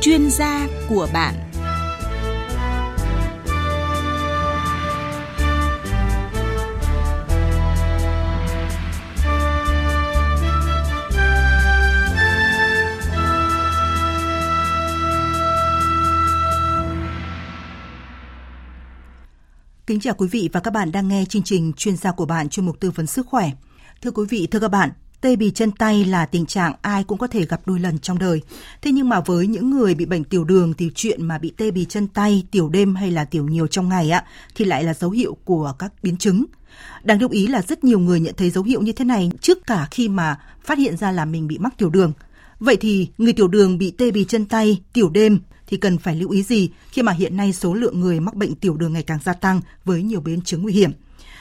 chuyên gia của bạn Kính chào quý vị và các bạn đang nghe chương trình chuyên gia của bạn chuyên mục tư vấn sức khỏe. Thưa quý vị, thưa các bạn, tê bì chân tay là tình trạng ai cũng có thể gặp đôi lần trong đời. Thế nhưng mà với những người bị bệnh tiểu đường thì chuyện mà bị tê bì chân tay, tiểu đêm hay là tiểu nhiều trong ngày ạ thì lại là dấu hiệu của các biến chứng. Đáng lưu ý là rất nhiều người nhận thấy dấu hiệu như thế này trước cả khi mà phát hiện ra là mình bị mắc tiểu đường. Vậy thì người tiểu đường bị tê bì chân tay, tiểu đêm thì cần phải lưu ý gì khi mà hiện nay số lượng người mắc bệnh tiểu đường ngày càng gia tăng với nhiều biến chứng nguy hiểm.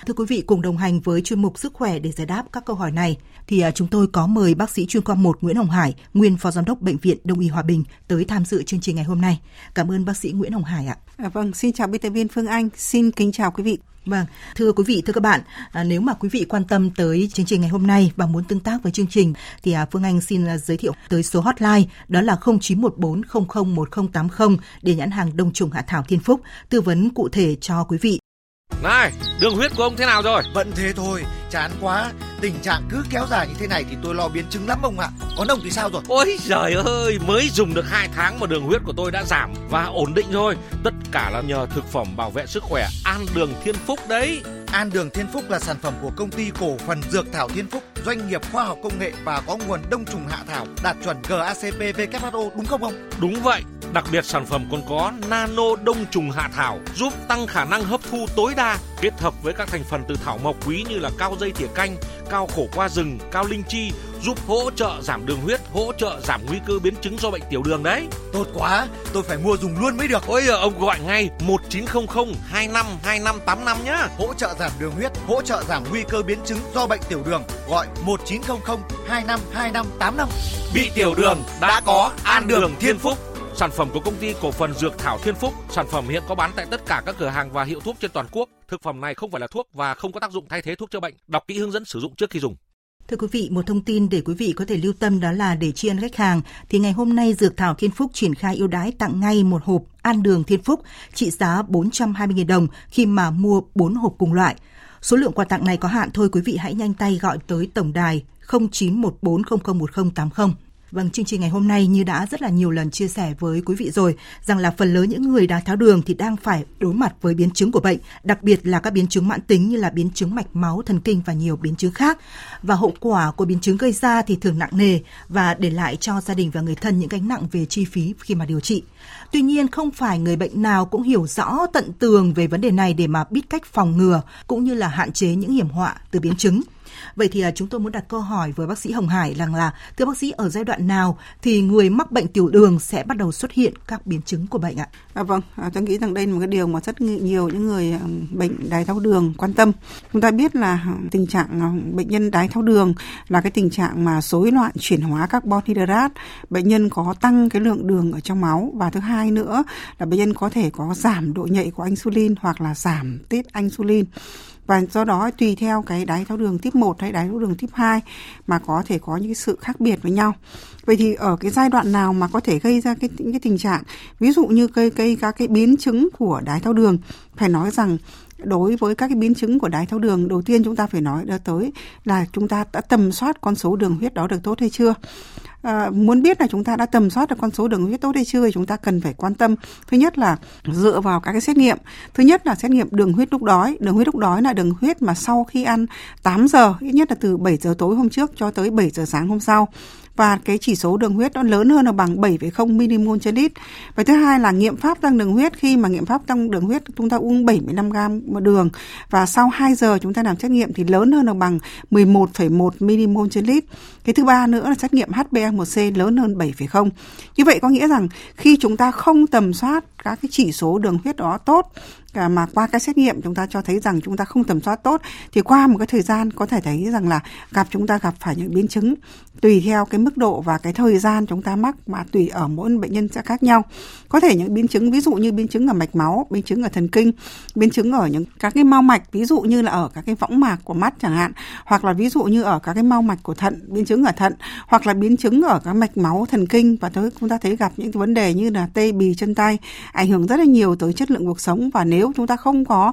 Thưa quý vị, cùng đồng hành với chuyên mục Sức khỏe để giải đáp các câu hỏi này, thì à, chúng tôi có mời bác sĩ chuyên khoa 1 Nguyễn Hồng Hải, nguyên phó giám đốc bệnh viện Đông y Hòa Bình tới tham dự chương trình ngày hôm nay. Cảm ơn bác sĩ Nguyễn Hồng Hải ạ. À, vâng, xin chào biên tập viên Phương Anh, xin kính chào quý vị. Vâng, thưa quý vị, thưa các bạn, à, nếu mà quý vị quan tâm tới chương trình ngày hôm nay và muốn tương tác với chương trình thì à, Phương Anh xin à, giới thiệu tới số hotline đó là 0914 001080 để nhãn hàng đông trùng hạ thảo Thiên Phúc tư vấn cụ thể cho quý vị. Này, đường huyết của ông thế nào rồi? Vẫn thế thôi, chán quá. Tình trạng cứ kéo dài như thế này thì tôi lo biến chứng lắm ông ạ. Còn ông thì sao rồi? Ôi trời ơi, mới dùng được 2 tháng mà đường huyết của tôi đã giảm và ổn định rồi. Tất cả là nhờ thực phẩm bảo vệ sức khỏe An Đường Thiên Phúc đấy. An Đường Thiên Phúc là sản phẩm của công ty cổ phần Dược Thảo Thiên Phúc, doanh nghiệp khoa học công nghệ và có nguồn đông trùng hạ thảo đạt chuẩn GACP WHO đúng không ông? Đúng vậy. Đặc biệt sản phẩm còn có nano đông trùng hạ thảo giúp tăng khả năng hấp thu tối đa kết hợp với các thành phần từ thảo mộc quý như là cao dây thìa canh, cao khổ qua rừng, cao linh chi giúp hỗ trợ giảm đường huyết, hỗ trợ giảm nguy cơ biến chứng do bệnh tiểu đường đấy. Tốt quá, tôi phải mua dùng luôn mới được. Ôi giờ ông gọi ngay 1900 252585 nhá. Hỗ trợ giảm đường huyết, hỗ trợ giảm nguy cơ biến chứng do bệnh tiểu đường. Gọi 1900 252585. Bị tiểu đường đã có An Đường Thiên Phúc. Sản phẩm của công ty cổ phần Dược Thảo Thiên Phúc, sản phẩm hiện có bán tại tất cả các cửa hàng và hiệu thuốc trên toàn quốc. Thực phẩm này không phải là thuốc và không có tác dụng thay thế thuốc chữa bệnh. Đọc kỹ hướng dẫn sử dụng trước khi dùng. Thưa quý vị, một thông tin để quý vị có thể lưu tâm đó là để tri ân khách hàng thì ngày hôm nay Dược Thảo Thiên Phúc triển khai ưu đãi tặng ngay một hộp An Đường Thiên Phúc trị giá 420.000 đồng khi mà mua 4 hộp cùng loại. Số lượng quà tặng này có hạn thôi quý vị hãy nhanh tay gọi tới tổng đài 0914001080. Vâng, chương trình ngày hôm nay như đã rất là nhiều lần chia sẻ với quý vị rồi rằng là phần lớn những người đái tháo đường thì đang phải đối mặt với biến chứng của bệnh, đặc biệt là các biến chứng mãn tính như là biến chứng mạch máu, thần kinh và nhiều biến chứng khác. Và hậu quả của biến chứng gây ra thì thường nặng nề và để lại cho gia đình và người thân những gánh nặng về chi phí khi mà điều trị. Tuy nhiên không phải người bệnh nào cũng hiểu rõ tận tường về vấn đề này để mà biết cách phòng ngừa cũng như là hạn chế những hiểm họa từ biến chứng. Vậy thì à, chúng tôi muốn đặt câu hỏi với bác sĩ Hồng Hải rằng là thưa bác sĩ ở giai đoạn nào thì người mắc bệnh tiểu đường sẽ bắt đầu xuất hiện các biến chứng của bệnh ạ? À, vâng, à, tôi nghĩ rằng đây là một cái điều mà rất nhiều những người à, bệnh đái tháo đường quan tâm. Chúng ta biết là à, tình trạng bệnh nhân đái tháo đường là cái tình trạng mà rối loạn chuyển hóa carbon hydrate, bệnh nhân có tăng cái lượng đường ở trong máu và thứ hai nữa là bệnh nhân có thể có giảm độ nhạy của insulin hoặc là giảm tiết insulin và do đó tùy theo cái đái tháo đường tiếp 1 hay đái tháo đường tiếp 2 mà có thể có những sự khác biệt với nhau. Vậy thì ở cái giai đoạn nào mà có thể gây ra cái, những cái tình trạng, ví dụ như gây gây các cái biến chứng của đái tháo đường, phải nói rằng đối với các cái biến chứng của đái tháo đường đầu tiên chúng ta phải nói đã tới là chúng ta đã tầm soát con số đường huyết đó được tốt hay chưa? À, muốn biết là chúng ta đã tầm soát được con số đường huyết tốt hay chưa thì chúng ta cần phải quan tâm thứ nhất là dựa vào các cái xét nghiệm. Thứ nhất là xét nghiệm đường huyết lúc đói. Đường huyết lúc đói là đường huyết mà sau khi ăn 8 giờ ít nhất là từ 7 giờ tối hôm trước cho tới 7 giờ sáng hôm sau và cái chỉ số đường huyết nó lớn hơn là bằng 7,0 mmol trên lít. Và thứ hai là nghiệm pháp tăng đường huyết khi mà nghiệm pháp tăng đường huyết chúng ta uống 75 gram đường và sau 2 giờ chúng ta làm xét nghiệm thì lớn hơn là bằng 11,1 mmol trên lít. Cái thứ ba nữa là xét nghiệm HbA1c lớn hơn 7,0. Như vậy có nghĩa rằng khi chúng ta không tầm soát các cái chỉ số đường huyết đó tốt mà qua cái xét nghiệm chúng ta cho thấy rằng chúng ta không tầm soát tốt, thì qua một cái thời gian có thể thấy rằng là gặp chúng ta gặp phải những biến chứng tùy theo cái mức độ và cái thời gian chúng ta mắc mà tùy ở mỗi bệnh nhân sẽ khác nhau. Có thể những biến chứng, ví dụ như biến chứng ở mạch máu, biến chứng ở thần kinh, biến chứng ở những các cái mau mạch, ví dụ như là ở các cái võng mạc của mắt chẳng hạn, hoặc là ví dụ như ở các cái mau mạch của thận, biến chứng ở thận, hoặc là biến chứng ở các mạch máu thần kinh và tới, chúng ta thấy gặp những vấn đề như là tê bì chân tay, ảnh hưởng rất là nhiều tới chất lượng cuộc sống và nếu nếu chúng ta không có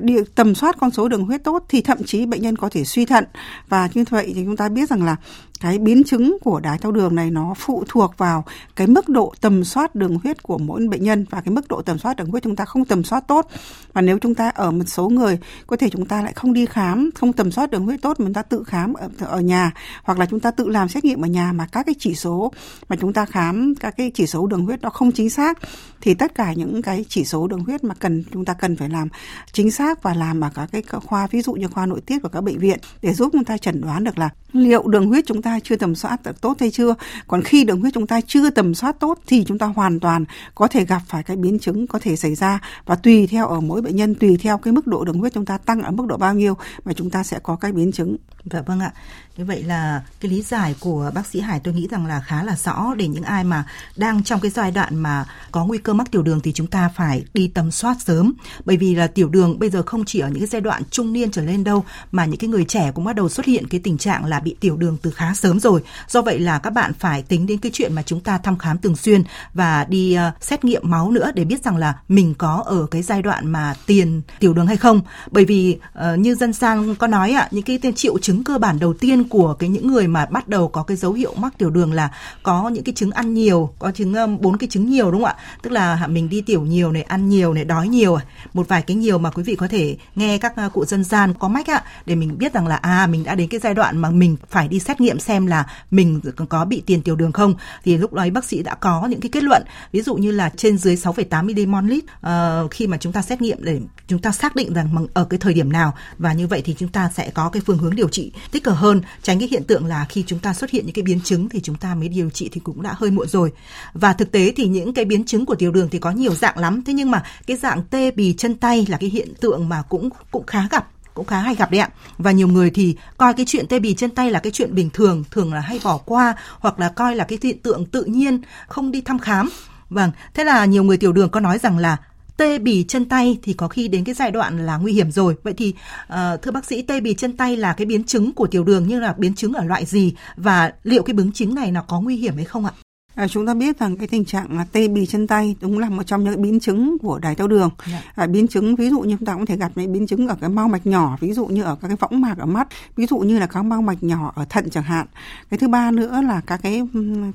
điều tầm soát con số đường huyết tốt thì thậm chí bệnh nhân có thể suy thận. Và như vậy thì chúng ta biết rằng là cái biến chứng của đái tháo đường này nó phụ thuộc vào cái mức độ tầm soát đường huyết của mỗi bệnh nhân và cái mức độ tầm soát đường huyết chúng ta không tầm soát tốt. Và nếu chúng ta ở một số người có thể chúng ta lại không đi khám không tầm soát đường huyết tốt mà chúng ta tự khám ở, ở nhà hoặc là chúng ta tự làm xét nghiệm ở nhà mà các cái chỉ số mà chúng ta khám các cái chỉ số đường huyết nó không chính xác thì tất cả những cái chỉ số đường huyết mà cần chúng ta cần phải làm chính xác và làm ở các cái khoa ví dụ như khoa nội tiết của các bệnh viện để giúp chúng ta chẩn đoán được là liệu đường huyết chúng ta chưa tầm soát tốt hay chưa. Còn khi đường huyết chúng ta chưa tầm soát tốt thì chúng ta hoàn toàn có thể gặp phải cái biến chứng có thể xảy ra. Và tùy theo ở mỗi bệnh nhân, tùy theo cái mức độ đường huyết chúng ta tăng ở mức độ bao nhiêu mà chúng ta sẽ có cái biến chứng. Dạ vâng ạ. Như vậy là cái lý giải của bác sĩ Hải tôi nghĩ rằng là khá là rõ để những ai mà đang trong cái giai đoạn mà có nguy cơ mắc tiểu đường thì chúng ta phải đi tầm soát sớm. Bởi vì là tiểu đường bây giờ không chỉ ở những cái giai đoạn trung niên trở lên đâu mà những cái người trẻ cũng bắt đầu xuất hiện cái tình trạng là bị tiểu đường từ khá sớm rồi. Do vậy là các bạn phải tính đến cái chuyện mà chúng ta thăm khám thường xuyên và đi uh, xét nghiệm máu nữa để biết rằng là mình có ở cái giai đoạn mà tiền tiểu đường hay không. Bởi vì uh, như dân gian có nói ạ, những cái triệu chứng cơ bản đầu tiên của cái những người mà bắt đầu có cái dấu hiệu mắc tiểu đường là có những cái chứng ăn nhiều, có chứng bốn cái chứng nhiều đúng không ạ? Tức là mình đi tiểu nhiều này, ăn nhiều này, đói nhiều. À? Một vài cái nhiều mà quý vị có thể nghe các cụ dân gian có mách ạ để mình biết rằng là à mình đã đến cái giai đoạn mà mình phải đi xét nghiệm xem là mình có bị tiền tiểu đường không thì lúc đó bác sĩ đã có những cái kết luận ví dụ như là trên dưới 6,8 mmol lít uh, khi mà chúng ta xét nghiệm để chúng ta xác định rằng ở cái thời điểm nào và như vậy thì chúng ta sẽ có cái phương hướng điều trị tích cực hơn tránh cái hiện tượng là khi chúng ta xuất hiện những cái biến chứng thì chúng ta mới điều trị thì cũng đã hơi muộn rồi. Và thực tế thì những cái biến chứng của tiểu đường thì có nhiều dạng lắm. Thế nhưng mà cái dạng tê bì chân tay là cái hiện tượng mà cũng cũng khá gặp, cũng khá hay gặp đấy ạ. Và nhiều người thì coi cái chuyện tê bì chân tay là cái chuyện bình thường thường là hay bỏ qua hoặc là coi là cái hiện tượng tự nhiên, không đi thăm khám. Vâng thế là nhiều người tiểu đường có nói rằng là tê bì chân tay thì có khi đến cái giai đoạn là nguy hiểm rồi. Vậy thì uh, thưa bác sĩ tê bì chân tay là cái biến chứng của tiểu đường như là biến chứng ở loại gì và liệu cái biến chứng này nó có nguy hiểm hay không ạ? À, chúng ta biết rằng cái tình trạng tê bì chân tay đúng là một trong những biến chứng của đái tháo đường. Yeah. Dạ. À, biến chứng ví dụ như chúng ta cũng thể gặp những biến chứng ở cái mau mạch nhỏ, ví dụ như ở các cái võng mạc ở mắt, ví dụ như là các mau mạch nhỏ ở thận chẳng hạn. Cái thứ ba nữa là các cái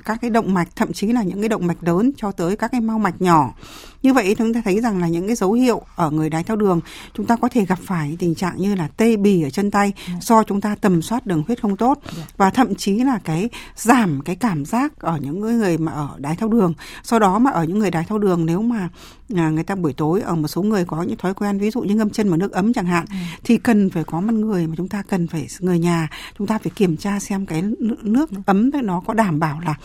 các cái động mạch, thậm chí là những cái động mạch lớn cho tới các cái mau mạch nhỏ. Như vậy chúng ta thấy rằng là những cái dấu hiệu ở người đái tháo đường chúng ta có thể gặp phải tình trạng như là tê bì ở chân tay. Dạ. do chúng ta tầm soát đường huyết không tốt. Dạ. và thậm chí là cái giảm cái cảm giác ở những người mà ở đái tháo đường sau đó mà ở những người đái tháo đường nếu mà à, người ta buổi tối ở một số người có những thói quen ví dụ như ngâm chân vào nước ấm chẳng hạn ừ. thì cần phải có một người mà chúng ta cần phải người nhà chúng ta phải kiểm tra xem cái nước ấm nó có đảm bảo là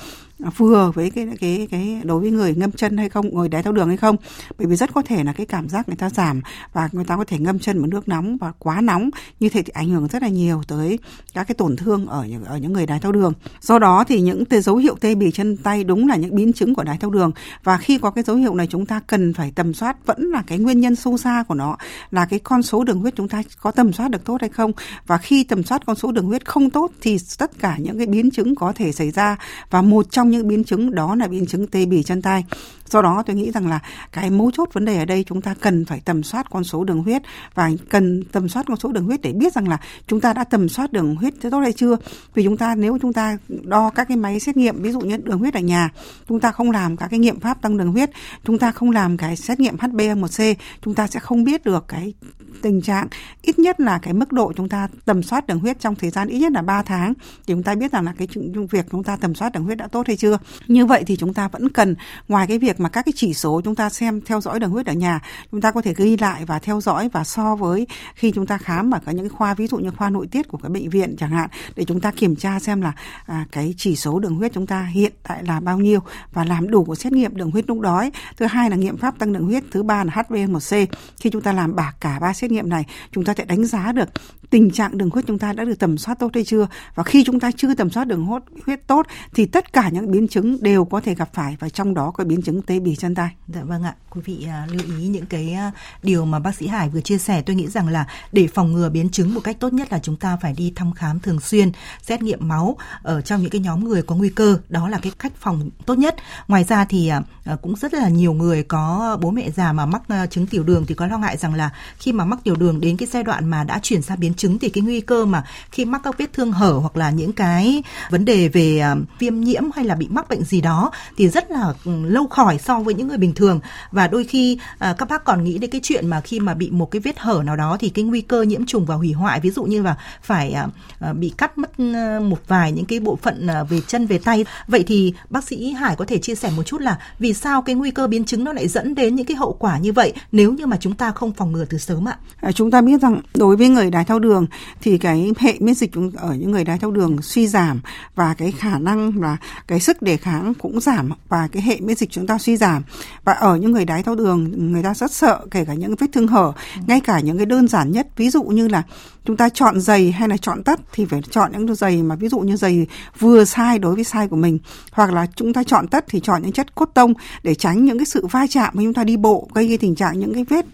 À, vừa với cái cái cái đối với người ngâm chân hay không, người đái tháo đường hay không. Bởi vì rất có thể là cái cảm giác người ta giảm và người ta có thể ngâm chân bằng nước nóng và quá nóng như thế thì ảnh hưởng rất là nhiều tới các cái tổn thương ở những ở những người đái tháo đường. Do đó thì những cái dấu hiệu tê bì chân tay đúng là những biến chứng của đái tháo đường. Và khi có cái dấu hiệu này chúng ta cần phải tầm soát, vẫn là cái nguyên nhân sâu xa của nó là cái con số đường huyết chúng ta có tầm soát được tốt hay không. Và khi tầm soát con số đường huyết không tốt thì tất cả những cái biến chứng có thể xảy ra. Và một trong những biến chứng đó là biến chứng tê bì chân tay do đó tôi nghĩ rằng là cái mấu chốt vấn đề ở đây chúng ta cần phải tầm soát con số đường huyết và cần tầm soát con số đường huyết để biết rằng là chúng ta đã tầm soát đường huyết tốt hay chưa vì chúng ta nếu chúng ta đo các cái máy xét nghiệm ví dụ như đường huyết ở nhà chúng ta không làm các cái nghiệm pháp tăng đường huyết chúng ta không làm cái xét nghiệm HbA1c chúng ta sẽ không biết được cái tình trạng ít nhất là cái mức độ chúng ta tầm soát đường huyết trong thời gian ít nhất là 3 tháng thì chúng ta biết rằng là cái việc chúng ta tầm soát đường huyết đã tốt hay chưa như vậy thì chúng ta vẫn cần ngoài cái việc việc mà các cái chỉ số chúng ta xem theo dõi đường huyết ở nhà chúng ta có thể ghi lại và theo dõi và so với khi chúng ta khám ở các những khoa ví dụ như khoa nội tiết của cái bệnh viện chẳng hạn để chúng ta kiểm tra xem là à, cái chỉ số đường huyết chúng ta hiện tại là bao nhiêu và làm đủ của xét nghiệm đường huyết lúc đó thứ hai là nghiệm pháp tăng đường huyết thứ ba là HbA1c khi chúng ta làm bả cả ba xét nghiệm này chúng ta sẽ đánh giá được tình trạng đường huyết chúng ta đã được tầm soát tốt hay chưa. Và khi chúng ta chưa tầm soát đường huyết huyết tốt thì tất cả những biến chứng đều có thể gặp phải và trong đó có biến chứng tê bì chân tay. Dạ vâng ạ, quý vị à, lưu ý những cái à, điều mà bác sĩ Hải vừa chia sẻ. Tôi nghĩ rằng là để phòng ngừa biến chứng một cách tốt nhất là chúng ta phải đi thăm khám thường xuyên, xét nghiệm máu ở trong những cái nhóm người có nguy cơ. Đó là cái cách phòng tốt nhất. Ngoài ra thì à, cũng rất là nhiều người có bố mẹ già mà mắc chứng tiểu đường thì có lo ngại rằng là khi mà mắc tiểu đường đến cái giai đoạn mà đã chuyển sang biến chứng thì cái nguy cơ mà khi mắc các vết thương hở hoặc là những cái vấn đề về viêm nhiễm hay là bị mắc bệnh gì đó thì rất là ừ, lâu khỏi so với những người bình thường. Và đôi khi à, các bác còn nghĩ đến cái chuyện mà khi mà bị một cái vết hở nào đó thì cái nguy cơ nhiễm trùng và hủy hoại ví dụ như là phải à, à bị cắt mất à, một vài những cái bộ phận à, về chân về tay. Vậy thì bác sĩ Hải có thể chia sẻ một chút là vì sao cái nguy cơ biến chứng nó lại dẫn đến những cái hậu quả như vậy nếu như mà chúng ta không phòng ngừa từ sớm ạ? À, chúng ta biết rằng đối với người đái tháo đường thì cái hệ miễn dịch ở những người đái tháo đường suy giảm và cái khả năng là cái sức đề kháng cũng giảm và cái hệ miễn dịch chúng ta suy giảm. Và ở những người đái tháo đường người ta rất sợ kể cả những vết thương hở ngay cả những cái đơn giản nhất ví dụ như là chúng ta chọn giày hay là chọn tất thì phải chọn những giày mà ví dụ như giày vừa sai đối với size của mình. Hoặc là chúng ta chọn tất thì chọn những chất cốt tông để tránh những cái sự va chạm khi chúng ta đi bộ gây cái tình trạng những cái vết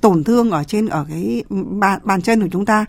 tổn thương ở trên ở cái bàn, bàn chân của chúng ta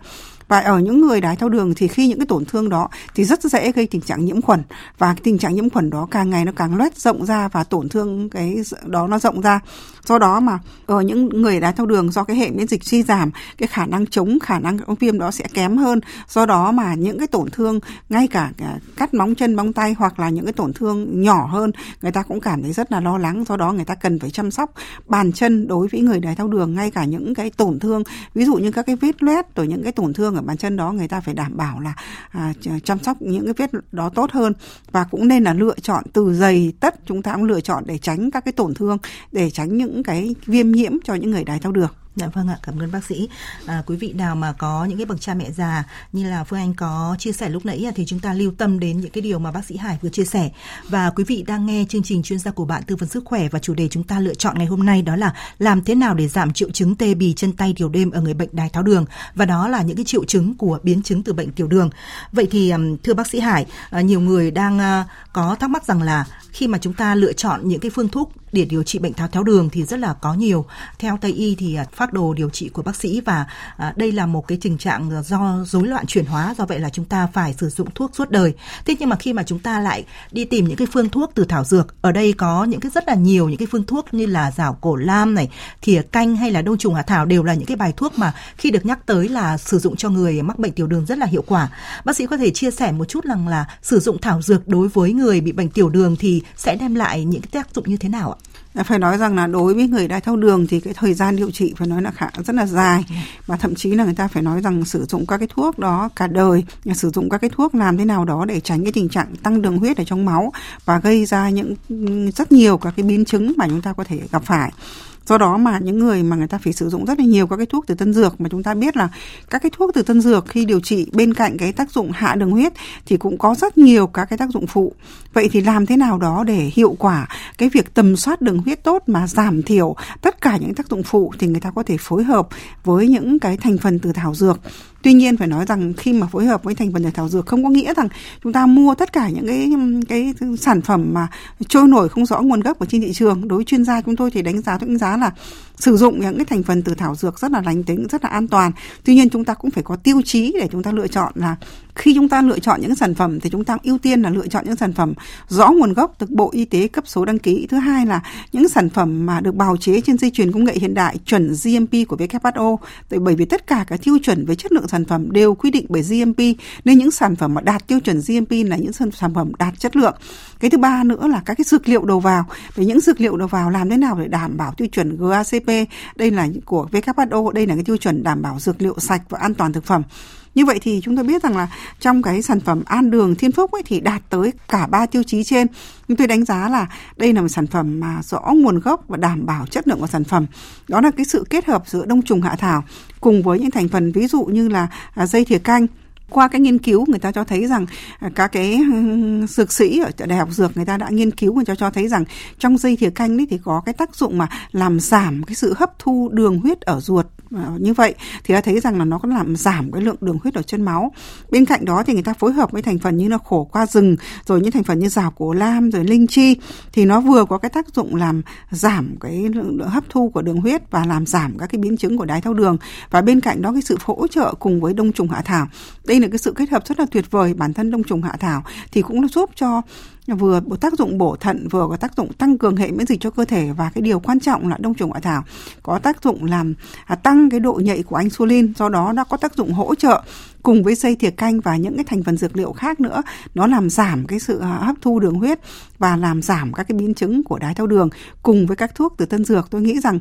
và ở những người đái tháo đường thì khi những cái tổn thương đó thì rất dễ gây tình trạng nhiễm khuẩn. Và cái tình trạng nhiễm khuẩn đó càng ngày nó càng loét rộng ra và tổn thương cái đó nó rộng ra do đó mà ở những người đái tháo đường do cái hệ miễn dịch suy giảm cái khả năng chống khả năng viêm đó sẽ kém hơn. Do đó mà những cái tổn thương ngay cả à, cắt móng chân móng tay hoặc là những cái tổn thương nhỏ hơn người ta cũng cảm thấy rất là lo lắng. Do đó người ta cần phải chăm sóc bàn chân đối với người đái tháo đường ngay cả những cái tổn thương ví dụ như các cái vết loét rồi những cái tổn thương ở bàn chân đó người ta phải đảm bảo là à, chăm sóc những cái vết đó tốt hơn. Và cũng nên là lựa chọn từ giày tất chúng ta cũng lựa chọn để tránh các cái tổn thương để tránh những cái viêm nhiễm cho những người đái tháo đường. Dạ vâng ạ, cảm ơn bác sĩ. À, quý vị nào mà có những cái bậc cha mẹ già như là Phương Anh có chia sẻ lúc nãy thì chúng ta lưu tâm đến những cái điều mà bác sĩ Hải vừa chia sẻ. Và quý vị đang nghe chương trình chuyên gia của bạn tư vấn sức khỏe và chủ đề chúng ta lựa chọn ngày hôm nay đó là làm thế nào để giảm triệu chứng tê bì chân tay tiểu đêm ở người bệnh đái tháo đường và đó là những cái triệu chứng của biến chứng từ bệnh tiểu đường. Vậy thì thưa bác sĩ Hải, à, nhiều người đang à, có thắc mắc rằng là khi mà chúng ta lựa chọn những cái phương thuốc để điều trị bệnh tháo tháo đường thì rất là có nhiều. Theo Tây y thì à, phác đồ điều trị của bác sĩ và à, đây là một cái tình trạng à, do rối loạn chuyển hóa do vậy là chúng ta phải sử dụng thuốc suốt đời. Thế nhưng mà khi mà chúng ta lại đi tìm những cái phương thuốc từ thảo dược, ở đây có những cái rất là nhiều những cái phương thuốc như là rào cổ lam này, thìa canh hay là đông trùng hạ thảo đều là những cái bài thuốc mà khi được nhắc tới là sử dụng cho người mắc bệnh tiểu đường rất là hiệu quả. Bác sĩ có thể chia sẻ một chút rằng là sử dụng thảo dược đối với người bị bệnh tiểu đường thì sẽ đem lại những cái tác dụng như thế nào ạ? Phải nói rằng là đối với người đái tháo đường thì cái thời gian điều trị phải nói là khá rất là dài. Và thậm chí là người ta phải nói rằng sử dụng các cái thuốc đó cả đời sử dụng các cái thuốc làm thế nào đó để tránh cái tình trạng tăng đường huyết ở trong máu và gây ra những rất nhiều các cái biến chứng mà chúng ta có thể gặp phải do đó mà những người mà người ta phải sử dụng rất là nhiều các cái thuốc từ tân dược, mà chúng ta biết là các cái thuốc từ tân dược khi điều trị bên cạnh cái tác dụng hạ đường huyết thì cũng có rất nhiều các cái tác dụng phụ. Vậy thì làm thế nào đó để hiệu quả cái việc tầm soát đường huyết tốt mà giảm thiểu tất cả những tác dụng phụ thì người ta có thể phối hợp với những cái thành phần từ thảo dược? Tuy nhiên phải nói rằng khi mà phối hợp với thành phần từ thảo dược không có nghĩa rằng chúng ta mua tất cả những cái cái sản phẩm mà trôi nổi không rõ nguồn gốc ở trên thị trường. Đối với chuyên gia chúng tôi thì đánh giá đánh giá là sử dụng những cái thành phần từ thảo dược rất là lành tính, rất là an toàn. Tuy nhiên chúng ta cũng phải có tiêu chí để chúng ta lựa chọn là khi chúng ta lựa chọn những sản phẩm thì chúng ta ưu tiên là lựa chọn những sản phẩm rõ nguồn gốc được bộ y tế cấp số đăng ký. Thứ hai là những sản phẩm mà được bào chế trên dây chuyền công nghệ hiện đại chuẩn GMP của WHO bởi vì tất cả các tiêu chuẩn về chất lượng sản phẩm đều quy định bởi GMP nên những sản phẩm mà đạt tiêu chuẩn GMP là những sản phẩm đạt chất lượng. Cái thứ ba nữa là các cái dược liệu đầu vào. Về những dược liệu đầu vào làm thế nào để đảm bảo tiêu chuẩn GACP đây là của WHO đây là cái tiêu chuẩn đảm bảo dược liệu sạch và an toàn thực phẩm như vậy thì chúng tôi biết rằng là trong cái sản phẩm an đường thiên phúc ấy thì đạt tới cả ba tiêu chí trên. Chúng tôi đánh giá là đây là một sản phẩm mà rõ nguồn gốc và đảm bảo chất lượng của sản phẩm. Đó là cái sự kết hợp giữa đông trùng hạ thảo cùng với những thành phần ví dụ như là à, dây thìa canh. Qua cái nghiên cứu, người ta cho thấy rằng à, các cái ừ, dược sĩ ở đại học dược người ta đã nghiên cứu người ta cho thấy rằng trong dây thìa canh ấy thì có cái tác dụng mà làm giảm cái sự hấp thu đường huyết ở ruột. Ờ, như vậy thì ta thấy rằng là nó có làm giảm cái lượng đường huyết ở chân máu. Bên cạnh đó thì người ta phối hợp với thành phần như là khổ qua rừng rồi những thành phần như rào cổ lam rồi linh chi thì nó vừa có cái tác dụng làm giảm cái lượng hấp thu của đường huyết và làm giảm các cái biến chứng của đái tháo đường. Và bên cạnh đó cái sự hỗ trợ cùng với đông trùng hạ thảo. Đây là cái sự kết hợp rất là tuyệt vời bản thân đông trùng hạ thảo thì cũng giúp cho vừa có tác dụng bổ thận vừa có tác dụng tăng cường hệ miễn dịch cho cơ thể. Và cái điều quan trọng là đông trùng hạ thảo có tác dụng làm à, tăng cái độ nhạy của insulin do đó nó có tác dụng hỗ trợ cùng với dây thiệt canh và những cái thành phần dược liệu khác nữa, nó làm giảm cái sự à, hấp thu đường huyết và làm giảm các cái biến chứng của đái tháo đường cùng với các thuốc từ tân dược. Tôi nghĩ rằng,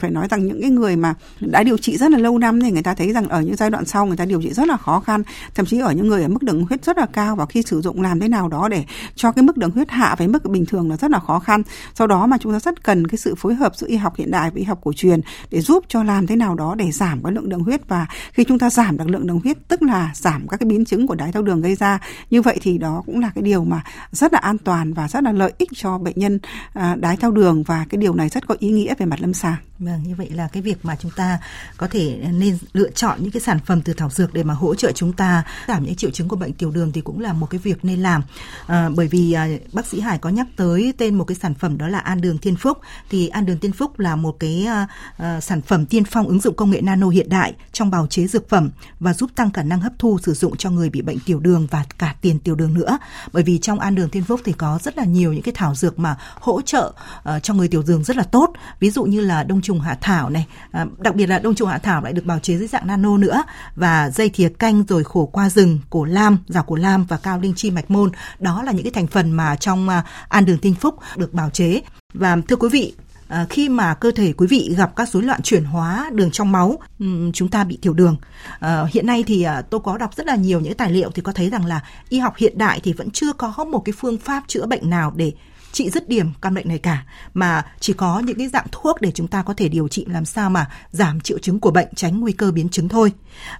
phải nói rằng những cái người mà đã điều trị rất là lâu năm thì người ta thấy rằng ở những giai đoạn sau người ta điều trị rất là khó khăn, thậm chí ở những người ở mức đường huyết rất là cao và khi sử dụng làm thế nào đó để cho cái mức đường huyết hạ với mức bình thường là rất là khó khăn. Sau đó mà chúng ta rất cần cái sự phối hợp giữa y học hiện đại và y học cổ truyền để giúp cho làm thế nào đó để giảm cái lượng đường huyết và khi chúng ta giảm được lượng đường huyết, tức là giảm các cái biến chứng của đái tháo đường gây ra như vậy thì đó cũng là cái điều mà rất là an toàn và rất là lợi ích cho bệnh nhân à, đái tháo đường và cái điều này rất có ý nghĩa về mặt lâm sàng. Vâng, như vậy là cái việc mà chúng ta có thể nên lựa chọn những cái sản phẩm từ thảo dược để mà hỗ trợ chúng ta giảm những triệu chứng của bệnh tiểu đường thì cũng là một cái việc nên làm. À, bởi vì à, bác sĩ Hải có nhắc tới tên một cái sản phẩm đó là An Đường Thiên Phúc thì An Đường Thiên Phúc là một cái à, à, sản phẩm tiên phong ứng dụng công nghệ nano hiện đại trong bào chế dược phẩm và giúp tăng khả năng hấp thu sử dụng cho người bị bệnh tiểu đường và cả tiền tiểu đường nữa. Bởi vì trong An Đường Thiên Phúc thì có rất là nhiều những cái thảo dược mà hỗ trợ uh, cho người tiểu đường rất là tốt. Ví dụ như là đông trùng hạ thảo này, uh, đặc biệt là đông trùng hạ thảo lại được bào chế dưới dạng nano nữa và dây thìa canh rồi khổ qua rừng, cổ lam, rào cổ lam và cao linh chi mạch môn. Đó là những cái thành phần mà trong uh, An Đường Thiên Phúc được bào chế. Và thưa quý vị, À, khi mà cơ thể quý vị gặp các rối loạn chuyển hóa đường trong máu, ừ, chúng ta bị tiểu đường. À, hiện nay thì à, tôi có đọc rất là nhiều những tài liệu thì có thấy rằng là y học hiện đại thì vẫn chưa có một cái phương pháp chữa bệnh nào để trị dứt điểm căn bệnh này cả mà chỉ có những cái dạng thuốc để chúng ta có thể điều trị làm sao mà giảm triệu chứng của bệnh tránh nguy cơ biến chứng thôi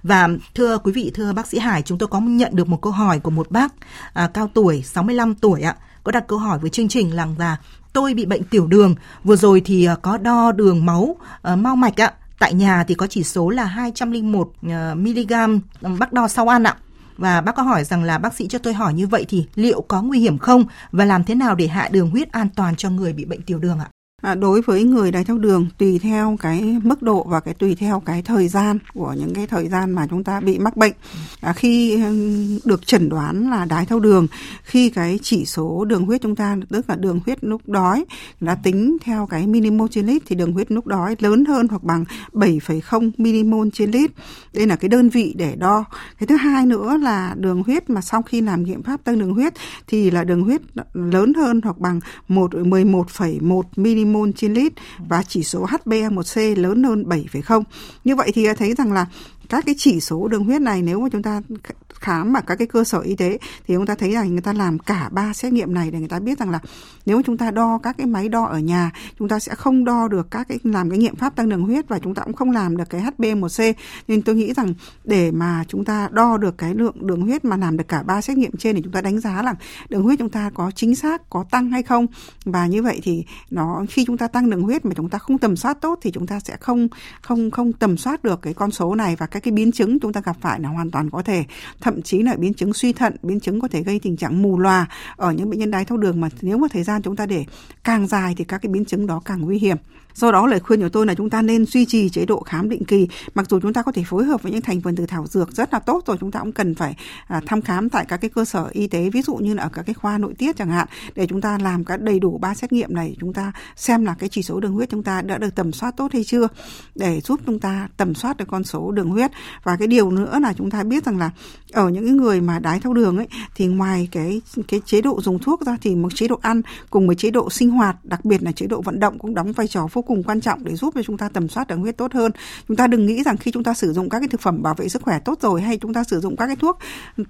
và thưa quý vị thưa bác sĩ Hải chúng tôi có nhận được một câu hỏi của một bác à, cao tuổi 65 tuổi ạ có đặt câu hỏi với chương trình rằng là tôi bị bệnh tiểu đường vừa rồi thì ờ, có đo đường máu uh, mau mạch ạ. Tại nhà thì có chỉ số là 201 ờ, mg bác đo sau ăn ạ. Và bác có hỏi rằng là bác sĩ cho tôi hỏi như vậy thì liệu có nguy hiểm không? Và làm thế nào để hạ đường huyết an toàn cho người bị bệnh tiểu đường ạ? À, đối với người đái tháo đường tùy theo cái mức độ và cái tùy theo cái thời gian của những cái thời gian mà chúng ta bị mắc bệnh. À, khi ừ, được chẩn đoán là đái tháo đường khi cái chỉ số đường huyết chúng ta tức là đường huyết lúc đói đã tính theo cái milimol trên lít thì đường huyết lúc đói lớn hơn hoặc bằng 7,0 milimol trên lít. Đây là cái đơn vị để đo. Cái thứ hai nữa là đường huyết mà sau khi làm nghiệm pháp tăng đường huyết thì là đường huyết lớn hơn hoặc bằng 1 11,1 milimol mol trên lít và chỉ số HbA1c lớn hơn 7,0. Như vậy thì thấy rằng là các cái chỉ số đường huyết này nếu mà chúng ta khám ở các cái cơ sở y tế thì chúng ta thấy rằng người ta làm cả ba xét nghiệm này để người ta biết rằng là nếu chúng ta đo các cái máy đo ở nhà chúng ta sẽ không đo được các cái làm cái nghiệm pháp tăng đường huyết và chúng ta cũng không làm được cái hb1c nên tôi nghĩ rằng để mà chúng ta đo được cái lượng đường huyết mà làm được cả ba xét nghiệm trên thì chúng ta đánh giá là đường huyết chúng ta có chính xác có tăng hay không và như vậy thì nó khi chúng ta tăng đường huyết mà chúng ta không tầm soát tốt thì chúng ta sẽ không không không tầm soát được cái con số này và các cái biến chứng chúng ta gặp phải là hoàn toàn có thể. Thậm chí là biến chứng suy thận, biến chứng có thể gây tình trạng mù lòa ở những bệnh nhân đái tháo đường. Mà nếu mà thời gian chúng ta để càng dài thì các cái biến chứng đó càng nguy hiểm. Do đó lời khuyên của tôi là chúng ta nên duy trì chế độ khám định kỳ. Mặc dù chúng ta có thể phối hợp với những thành phần từ thảo dược rất là tốt rồi, chúng ta cũng cần phải à, thăm khám tại các cái cơ sở y tế, ví dụ như là ở các cái khoa nội tiết chẳng hạn, để chúng ta làm các đầy đủ ba xét nghiệm này, chúng ta xem là cái chỉ số đường huyết chúng ta đã được tầm soát tốt hay chưa, để giúp chúng ta tầm soát được con số đường huyết và cái điều nữa là chúng ta biết rằng là ở những cái người mà đái tháo đường ấy thì ngoài cái cái chế độ dùng thuốc ra thì một chế độ ăn cùng với chế độ sinh hoạt đặc biệt là chế độ vận động cũng đóng vai trò vô cùng quan trọng để giúp cho chúng ta tầm soát đường huyết tốt hơn chúng ta đừng nghĩ rằng khi chúng ta sử dụng các cái thực phẩm bảo vệ sức khỏe tốt rồi hay chúng ta sử dụng các cái thuốc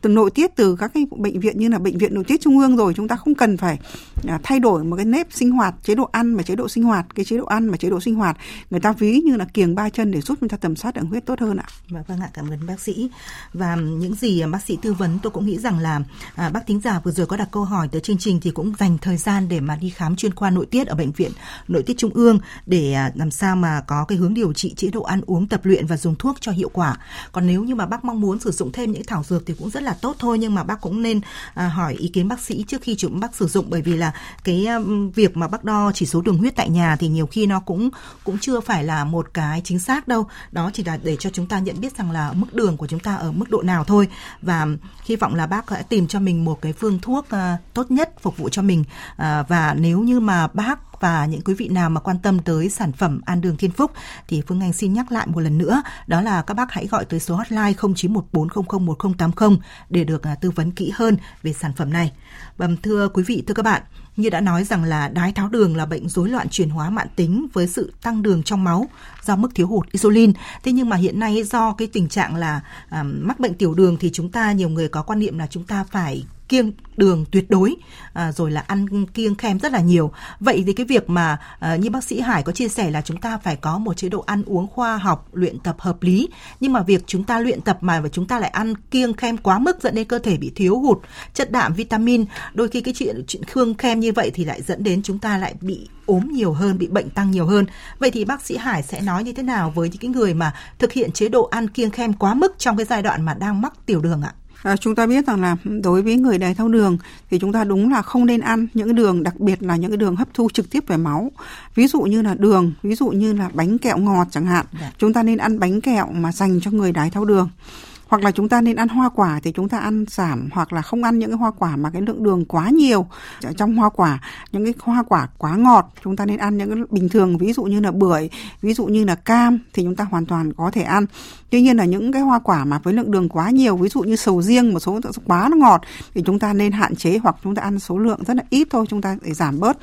từ nội tiết từ các cái bệnh viện như là bệnh viện nội tiết trung ương rồi chúng ta không cần phải à, thay đổi một cái nếp sinh hoạt chế độ ăn và chế độ sinh hoạt cái chế độ ăn và chế độ sinh hoạt người ta ví như là kiềng ba chân để giúp chúng ta tầm soát đường huyết tốt hơn ạ. Vâng, vâng ạ, cảm ơn bác sĩ. Và những gì bác sĩ tư vấn tôi cũng nghĩ rằng là à, bác thính giả vừa rồi có đặt câu hỏi tới chương trình thì cũng dành thời gian để mà đi khám chuyên khoa nội tiết ở bệnh viện nội tiết trung ương để à, làm sao mà có cái hướng điều trị chế độ ăn uống tập luyện và dùng thuốc cho hiệu quả. Còn nếu như mà bác mong muốn sử dụng thêm những thảo dược thì cũng rất là tốt thôi nhưng mà bác cũng nên à, hỏi ý kiến bác sĩ trước khi chúng bác sử dụng bởi vì là cái việc mà bác đo chỉ số đường huyết tại nhà thì nhiều khi nó cũng cũng chưa phải là một cái chính xác đâu. Đó chỉ là để cho chúng ta nhận biết rằng là mức đường của chúng ta ở mức độ nào thôi và hy vọng là bác sẽ tìm cho mình một cái phương thuốc à, tốt nhất phục vụ cho mình à, và nếu như mà bác và những quý vị nào mà quan tâm tới sản phẩm An Đường Thiên Phúc thì Phương Anh xin nhắc lại một lần nữa đó là các bác hãy gọi tới số hotline 0914001080 để được à, tư vấn kỹ hơn về sản phẩm này. Và thưa quý vị, thưa các bạn, như đã nói rằng là đái tháo đường là bệnh rối loạn chuyển hóa mãn tính với sự tăng đường trong máu do mức thiếu hụt insulin. Thế nhưng mà hiện nay do cái tình trạng là à, mắc bệnh tiểu đường thì chúng ta nhiều người có quan niệm là chúng ta phải kiêng đường tuyệt đối à, rồi là ăn kiêng khem rất là nhiều. Vậy thì cái việc mà à, như bác sĩ Hải có chia sẻ là chúng ta phải có một chế độ ăn uống khoa học luyện tập hợp lý. Nhưng mà việc chúng ta luyện tập mà và chúng ta lại ăn kiêng khem quá mức dẫn đến cơ thể bị thiếu hụt chất đạm vitamin đôi khi cái chuyện chuyện khương khem như vậy thì lại dẫn đến chúng ta lại bị ốm nhiều hơn bị bệnh tăng nhiều hơn. Vậy thì bác sĩ Hải sẽ nói như thế nào với những cái người mà thực hiện chế độ ăn kiêng khem quá mức trong cái giai đoạn mà đang mắc tiểu đường ạ? À, chúng ta biết rằng là đối với người đái tháo đường thì chúng ta đúng là không nên ăn những đường đặc biệt là những cái đường hấp thu trực tiếp về máu. Ví dụ như là đường, ví dụ như là bánh kẹo ngọt chẳng hạn. Dạ. Chúng ta nên ăn bánh kẹo mà dành cho người đái tháo đường hoặc là chúng ta nên ăn hoa quả thì chúng ta ăn giảm, hoặc là không ăn những cái hoa quả mà cái lượng đường quá nhiều. Ở trong hoa quả, những cái hoa quả quá ngọt, chúng ta nên ăn những cái bình thường, ví dụ như là bưởi, ví dụ như là cam thì chúng ta hoàn toàn có thể ăn. Tuy nhiên là những cái hoa quả mà với lượng đường quá nhiều, ví dụ như sầu riêng, một số quá nó ngọt thì chúng ta nên hạn chế, hoặc chúng ta ăn số lượng rất là ít thôi, chúng ta để giảm bớt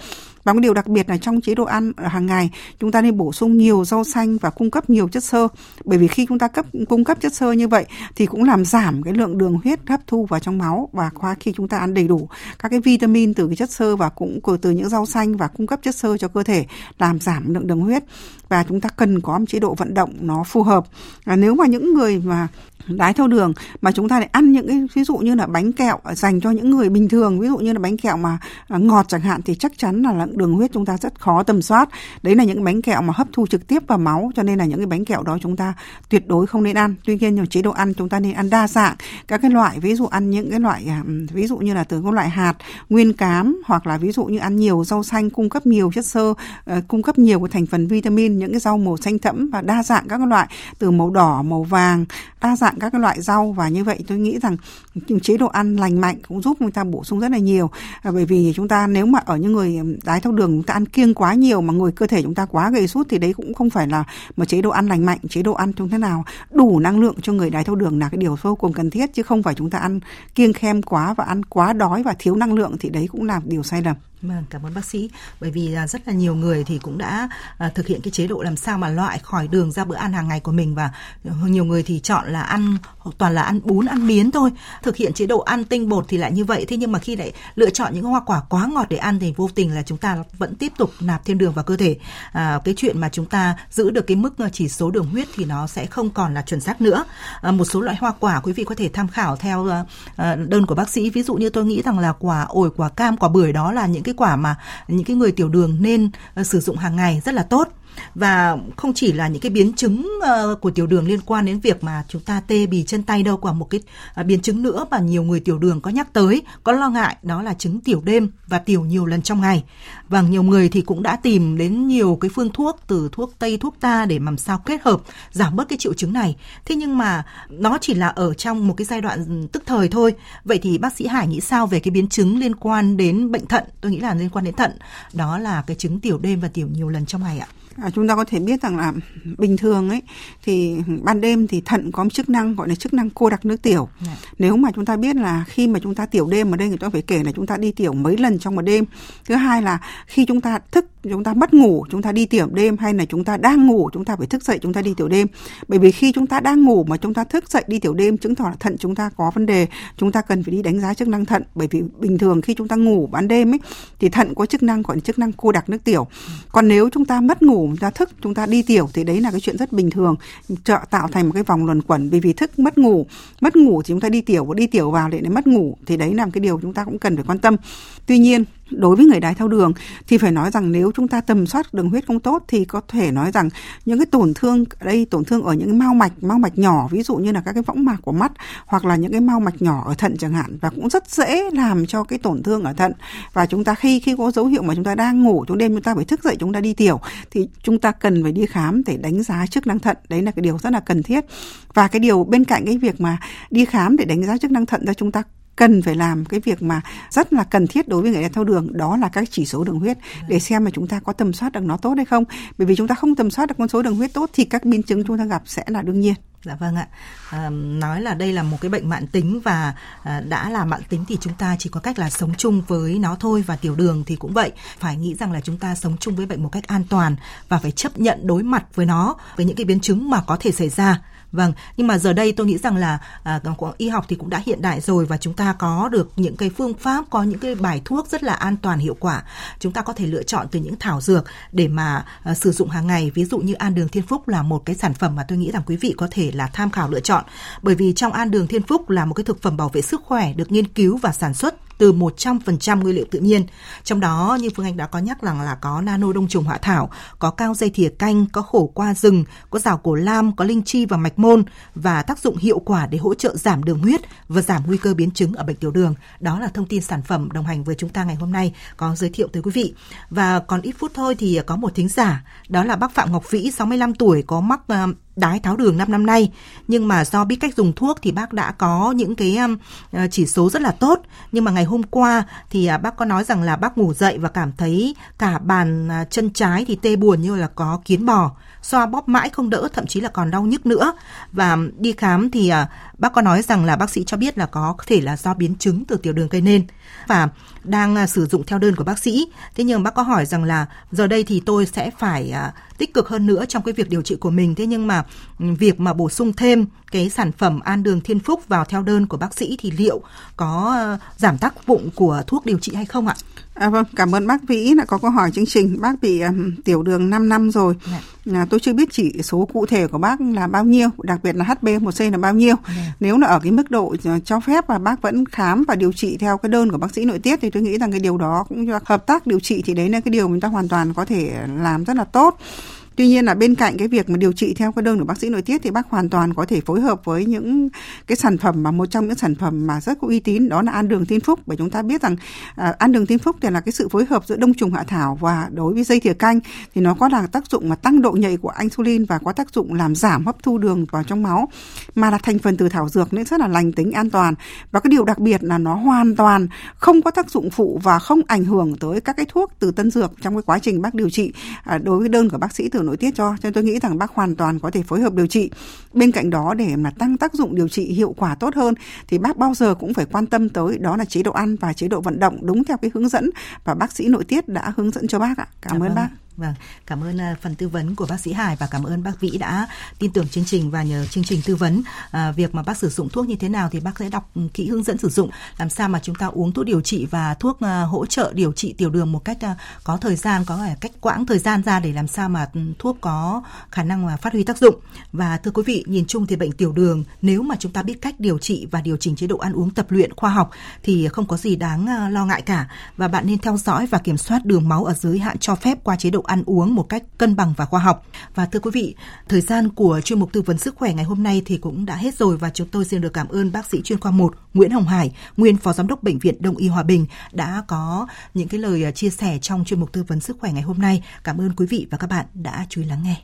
và một điều đặc biệt là trong chế độ ăn hàng ngày chúng ta nên bổ sung nhiều rau xanh và cung cấp nhiều chất xơ. Bởi vì khi chúng ta cấp cung cấp chất xơ như vậy thì cũng làm giảm cái lượng đường huyết hấp thu vào trong máu và qua khi chúng ta ăn đầy đủ các cái vitamin từ cái chất xơ và cũng từ những rau xanh và cung cấp chất xơ cho cơ thể làm giảm lượng đường huyết và chúng ta cần có một chế độ vận động nó phù hợp. À, nếu mà những người mà đái tháo đường mà chúng ta lại ăn những cái, ví dụ như là bánh kẹo dành cho những người bình thường, ví dụ như là bánh kẹo mà à, ngọt chẳng hạn, thì chắc chắn là lượng đường huyết chúng ta rất khó tầm soát. Đấy là những bánh kẹo mà hấp thu trực tiếp vào máu, cho nên là những cái bánh kẹo đó chúng ta tuyệt đối không nên ăn. Tuy nhiên nhiều chế độ ăn chúng ta nên ăn đa dạng. Các cái loại, ví dụ ăn những cái loại à, ví dụ như là từ các loại hạt, nguyên cám, hoặc là ví dụ như ăn nhiều rau xanh, cung cấp nhiều chất xơ ờ, cung cấp nhiều cái thành phần vitamin, những cái rau màu xanh thẫm và đa dạng các loại, từ màu đỏ, màu vàng, đa dạng các cái loại rau và như vậy tôi nghĩ rằng chế độ ăn lành mạnh cũng giúp chúng ta bổ sung rất là nhiều. À, bởi vì chúng ta nếu mà ở những người đái tháo đường chúng ta ăn kiêng quá nhiều mà người cơ thể chúng ta quá gầy sút thì đấy cũng không phải là một chế độ ăn lành mạnh chế độ ăn chúng thế nào. Đủ năng lượng cho người đái tháo đường là cái điều vô cùng cần thiết chứ không phải chúng ta ăn kiêng khem quá và ăn quá đói và thiếu năng lượng thì đấy cũng là điều sai lầm. Vâng, cảm ơn bác sĩ. Bởi vì là rất là nhiều người thì cũng đã à, thực hiện cái chế độ làm sao mà loại khỏi đường ra bữa ăn hàng ngày của mình và nhiều người thì chọn là ăn toàn là ăn bún, ăn miến thôi. Thực hiện chế độ ăn tinh bột thì lại như vậy. Thế nhưng mà khi lại lựa chọn những hoa quả quá ngọt để ăn thì vô tình là chúng ta vẫn tiếp tục nạp thêm đường vào cơ thể. À, cái chuyện mà chúng ta giữ được cái mức ờ, chỉ số đường huyết thì nó sẽ không còn là chuẩn xác nữa. À, một số loại hoa quả quý vị có thể tham khảo theo ờ, ờ, đơn của bác sĩ. Ví dụ như tôi nghĩ rằng là quả ổi, quả cam, quả bưởi đó là những cái quả mà những cái người tiểu đường nên ờ, sử dụng hàng ngày rất là tốt và không chỉ là những cái biến chứng ờ, của tiểu đường liên quan đến việc mà chúng ta tê bì chân tay đâu còn một cái à, biến chứng nữa mà nhiều người tiểu đường có nhắc tới, có lo ngại, đó là chứng tiểu đêm và tiểu nhiều lần trong ngày. Và nhiều người thì cũng đã tìm đến nhiều cái phương thuốc, từ thuốc tây, thuốc ta để làm sao kết hợp, giảm bớt cái triệu chứng này. Thế nhưng mà nó chỉ là ở trong một cái giai đoạn tức thời thôi. Vậy thì bác sĩ Hải nghĩ sao về cái biến chứng liên quan đến bệnh thận? Tôi nghĩ là liên quan đến thận. Đó là cái chứng tiểu đêm và tiểu nhiều lần trong ngày ạ. À, chúng ta có thể biết rằng là bình thường ấy thì ban đêm thì thận có chức năng gọi là chức năng cô đặc nước tiểu. Yeah. Dạ. Nếu mà chúng ta biết là khi mà chúng ta tiểu đêm ở đây người ta phải kể là chúng ta đi tiểu mấy lần trong một đêm. Thứ hai là khi chúng ta thức chúng ta mất ngủ chúng ta đi tiểu đêm hay là chúng ta đang ngủ chúng ta phải thức dậy chúng ta đi tiểu đêm. Bởi vì khi chúng ta đang ngủ mà chúng ta thức dậy đi tiểu đêm chứng tỏ là thận chúng ta có vấn đề, chúng ta cần phải đi đánh giá chức năng thận bởi vì bình thường khi chúng ta ngủ ban đêm ấy thì thận có chức năng gọi là chức năng cô đặc nước tiểu. Còn nếu chúng ta mất ngủ chúng ta thức, chúng ta đi tiểu thì đấy là cái chuyện rất bình thường. Trợ tạo thành một cái vòng luẩn quẩn vì vì thức mất ngủ. Mất ngủ thì chúng ta đi tiểu và đi tiểu vào để mất ngủ. Thì đấy là cái điều chúng ta cũng cần phải quan tâm. Tuy nhiên đối với người đái tháo đường, thì phải nói rằng nếu chúng ta tầm soát đường huyết không tốt thì có thể nói rằng những cái tổn thương, đây, tổn thương ở những cái mao mạch mao mạch nhỏ, ví dụ như là các cái võng mạc của mắt hoặc là những cái mao mạch nhỏ ở thận chẳng hạn và cũng rất dễ làm cho cái tổn thương ở thận. Và chúng ta khi khi có dấu hiệu mà chúng ta đang ngủ trong đêm chúng ta phải thức dậy, chúng ta đi tiểu thì chúng ta cần phải đi khám để đánh giá chức năng thận. Đấy là cái điều rất là cần thiết. Và cái điều bên cạnh cái việc mà đi khám để đánh giá chức năng thận ra, chúng ta cần phải làm cái việc mà rất là cần thiết đối với người đái tháo đường đó là các chỉ số đường huyết. Để xem mà chúng ta có tầm soát được nó tốt hay không. Bởi vì chúng ta không tầm soát được con số đường huyết tốt thì các biến chứng chúng ta gặp sẽ là đương nhiên. Dạ vâng ạ. À, nói là đây là một cái bệnh mãn tính và à, đã là mãn tính thì chúng ta chỉ có cách là sống chung với nó thôi và tiểu đường thì cũng vậy. Phải nghĩ rằng là chúng ta sống chung với bệnh một cách an toàn và phải chấp nhận đối mặt với nó với những cái biến chứng mà có thể xảy ra Vâng, nhưng mà giờ đây tôi nghĩ rằng là à, y học thì cũng đã hiện đại rồi và chúng ta có được những cái phương pháp, có những cái bài thuốc rất là an toàn hiệu quả. Chúng ta có thể lựa chọn từ những thảo dược để mà à, sử dụng hàng ngày. Ví dụ như An Đường Thiên Phúc là một cái sản phẩm mà tôi nghĩ rằng quý vị có thể là tham khảo lựa chọn. Bởi vì trong An Đường Thiên Phúc là một cái thực phẩm bảo vệ sức khỏe được nghiên cứu và sản xuất từ 100% nguyên liệu tự nhiên. Trong đó như Phương Anh đã có nhắc rằng là có nano đông trùng hạ thảo, có cao dây thìa canh, có khổ qua rừng, có rào cổ lam, có linh chi và mạch môn và tác dụng hiệu quả để hỗ trợ giảm đường huyết và giảm nguy cơ biến chứng ở bệnh tiểu đường. Đó là thông tin sản phẩm đồng hành với chúng ta ngày hôm nay có giới thiệu tới quý vị. Và còn ít phút thôi thì có một thính giả, đó là bác Phạm Ngọc Vĩ, 65 tuổi, có mắc ờ, đái tháo đường 5 năm nay. Nhưng mà do biết cách dùng thuốc thì bác đã có những cái um, ờ, chỉ số rất là tốt. Nhưng mà ngày hôm qua thì à, bác có nói rằng là bác ngủ dậy và cảm thấy cả bàn à, chân trái thì tê buồn như là có kiến bò xoa bóp mãi không đỡ thậm chí là còn đau nhức nữa và đi khám thì uh, bác có nói rằng là bác sĩ cho biết là có thể là do biến chứng từ tiểu đường gây nên và đang uh, sử dụng theo đơn của bác sĩ thế nhưng bác có hỏi rằng là giờ đây thì tôi sẽ phải uh, tích cực hơn nữa trong cái việc điều trị của mình thế nhưng mà việc mà bổ sung thêm cái sản phẩm an đường thiên phúc vào theo đơn của bác sĩ thì liệu có giảm tác dụng của thuốc điều trị hay không ạ? À, vâng, cảm ơn bác Vĩ đã có câu hỏi chương trình. Bác bị um, tiểu đường 5 năm rồi. Dạ. À, tôi chưa biết chỉ số cụ thể của bác là bao nhiêu, đặc biệt là HB1C là bao nhiêu. Dạ. Nếu là ở cái mức độ ờ, cho phép và bác vẫn khám và điều trị theo cái đơn của bác sĩ nội tiết thì tôi nghĩ rằng cái điều đó cũng hợp tác điều trị thì đấy là cái điều mình ta hoàn toàn có thể làm rất là tốt. Tuy nhiên là bên cạnh cái việc mà điều trị theo cái đơn của bác sĩ nội tiết thì bác hoàn toàn có thể phối hợp với những cái sản phẩm mà một trong những sản phẩm mà rất có uy tín, đó là An Đường Tiên Phúc. Bởi chúng ta biết rằng à, An Đường Tiên Phúc thì là cái sự phối hợp giữa đông trùng hạ thảo và đối với dây thìa canh. Thì nó có là tác dụng mà tăng độ nhạy của insulin và có tác dụng làm giảm hấp thu đường vào trong máu. Mà là thành phần từ thảo dược nên rất là lành tính, an toàn. Và cái điều đặc biệt là nó hoàn toàn không có tác dụng phụ và không ảnh hưởng tới các cái thuốc từ tân dược trong cái quá trình bác điều trị à, đối với đơn của bác sĩ từ nội tiết cho. Cho nên tôi nghĩ rằng bác hoàn toàn có thể phối hợp điều trị. Bên cạnh đó để mà tăng tác dụng điều trị hiệu quả tốt hơn thì bác bao giờ cũng phải quan tâm tới đó là chế độ ăn và chế độ vận động đúng theo cái hướng dẫn và bác sĩ nội tiết đã hướng dẫn cho bác ạ. Cảm, Cảm ơn vâng. bác. Vâng, cảm ơn à, phần tư vấn của bác sĩ Hải và cảm ơn bác Vĩ đã tin tưởng chương trình và nhờ chương trình tư vấn. À, việc mà bác sử dụng thuốc như thế nào thì bác sẽ đọc ừ, kỹ hướng dẫn sử dụng làm sao mà chúng ta uống thuốc điều trị và thuốc à, hỗ trợ điều trị tiểu đường một cách à, có thời gian có cách quãng thời gian ra để làm sao mà ừ, thuốc có khả năng mà phát huy tác dụng. Và thưa quý vị nhìn chung thì bệnh tiểu đường nếu mà chúng ta biết cách điều trị và điều chỉnh chế độ ăn uống tập luyện khoa học thì không có gì đáng à, lo ngại cả. Và bạn nên theo dõi và kiểm soát đường máu ở giới hạn cho phép qua chế độ ăn uống một cách cân bằng và khoa học. Và thưa quý vị, thời gian của chuyên mục tư vấn sức khỏe ngày hôm nay thì cũng đã hết rồi và chúng tôi xin được cảm ơn bác sĩ chuyên khoa 1 Nguyễn Hồng Hải, nguyên phó giám đốc bệnh viện Đông y Hòa Bình đã có những cái lời à, chia sẻ trong chuyên mục tư vấn sức khỏe ngày hôm nay. Cảm ơn quý vị và các bạn đã chú ý lắng nghe.